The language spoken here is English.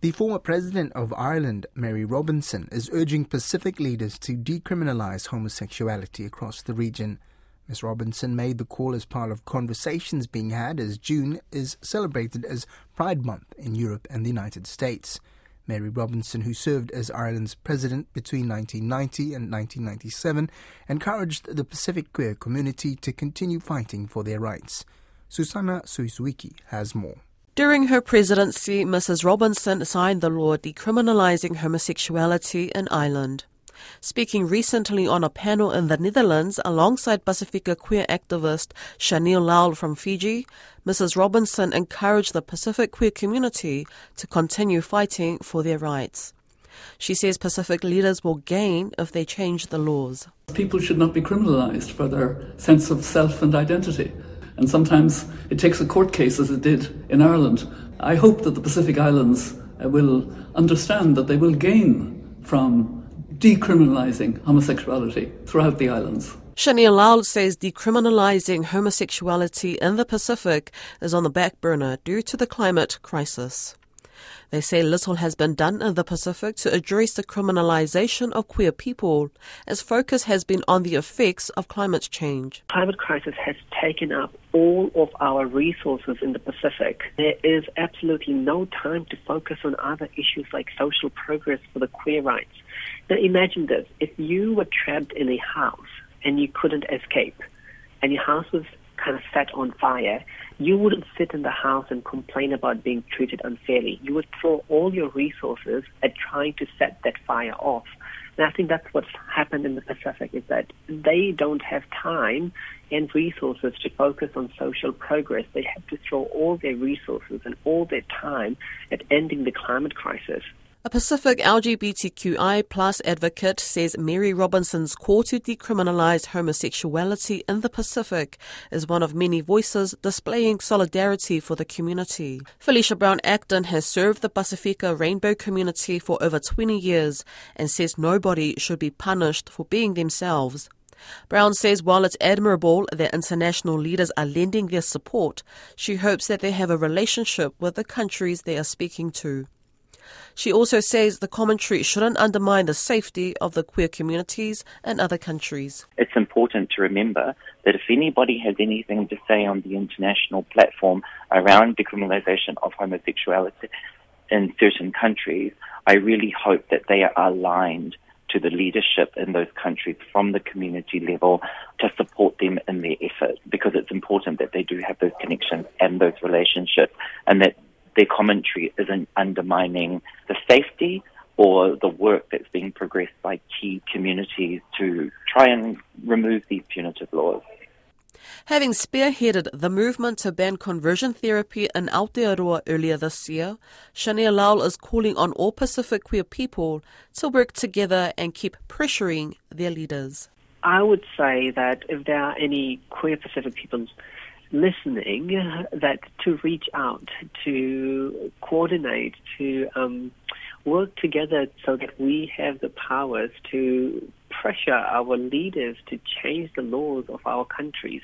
The former president of Ireland, Mary Robinson, is urging Pacific leaders to decriminalize homosexuality across the region. Ms. Robinson made the call as part of conversations being had as June is celebrated as Pride Month in Europe and the United States. Mary Robinson, who served as Ireland's president between 1990 and 1997, encouraged the Pacific queer community to continue fighting for their rights. Susanna Suisuiki has more. During her presidency, Mrs. Robinson signed the law decriminalizing homosexuality in Ireland. Speaking recently on a panel in the Netherlands alongside Pacifica queer activist Shaneel Lal from Fiji, Mrs. Robinson encouraged the Pacific queer community to continue fighting for their rights. She says Pacific leaders will gain if they change the laws. People should not be criminalized for their sense of self and identity. And sometimes it takes a court case, as it did in Ireland. I hope that the Pacific Islands uh, will understand that they will gain from decriminalising homosexuality throughout the islands. Shaneel Lal says decriminalising homosexuality in the Pacific is on the back burner due to the climate crisis. They say little has been done in the Pacific to address the criminalization of queer people, as focus has been on the effects of climate change. Climate crisis has taken up all of our resources in the Pacific. There is absolutely no time to focus on other issues like social progress for the queer rights. Now imagine this, if you were trapped in a house and you couldn't escape, and your house was kind of set on fire, you wouldn't sit in the house and complain about being treated unfairly. You would throw all your resources at trying to set that fire off. And I think that's what's happened in the Pacific is that they don't have time and resources to focus on social progress. They have to throw all their resources and all their time at ending the climate crisis. A Pacific LGBTQI plus advocate says Mary Robinson's call to decriminalize homosexuality in the Pacific is one of many voices displaying solidarity for the community. Phylesha Brown Acton has served the Pacifica rainbow community for over 20 years and says nobody should be punished for being themselves. Brown says while it's admirable that international leaders are lending their support, she hopes that they have a relationship with the countries they are speaking to. She also says the commentary shouldn't undermine the safety of the queer communities and other countries. It's important to remember that if anybody has anything to say on the international platform around decriminalization of homosexuality in certain countries, I really hope that they are aligned to the leadership in those countries from the community level to support them in their effort because it's important that they do have those connections and those relationships and that their commentary isn't undermining the safety or the work that's being progressed by key communities to try and remove these punitive laws. Having spearheaded the movement to ban conversion therapy in Aotearoa earlier this year, Shaneel Lal is calling on all Pacific queer people to work together and keep pressuring their leaders. I would say that if there are any queer Pacific people listening that to reach out, to coordinate, to um, work together so that we have the powers to pressure our leaders to change the laws of our countries.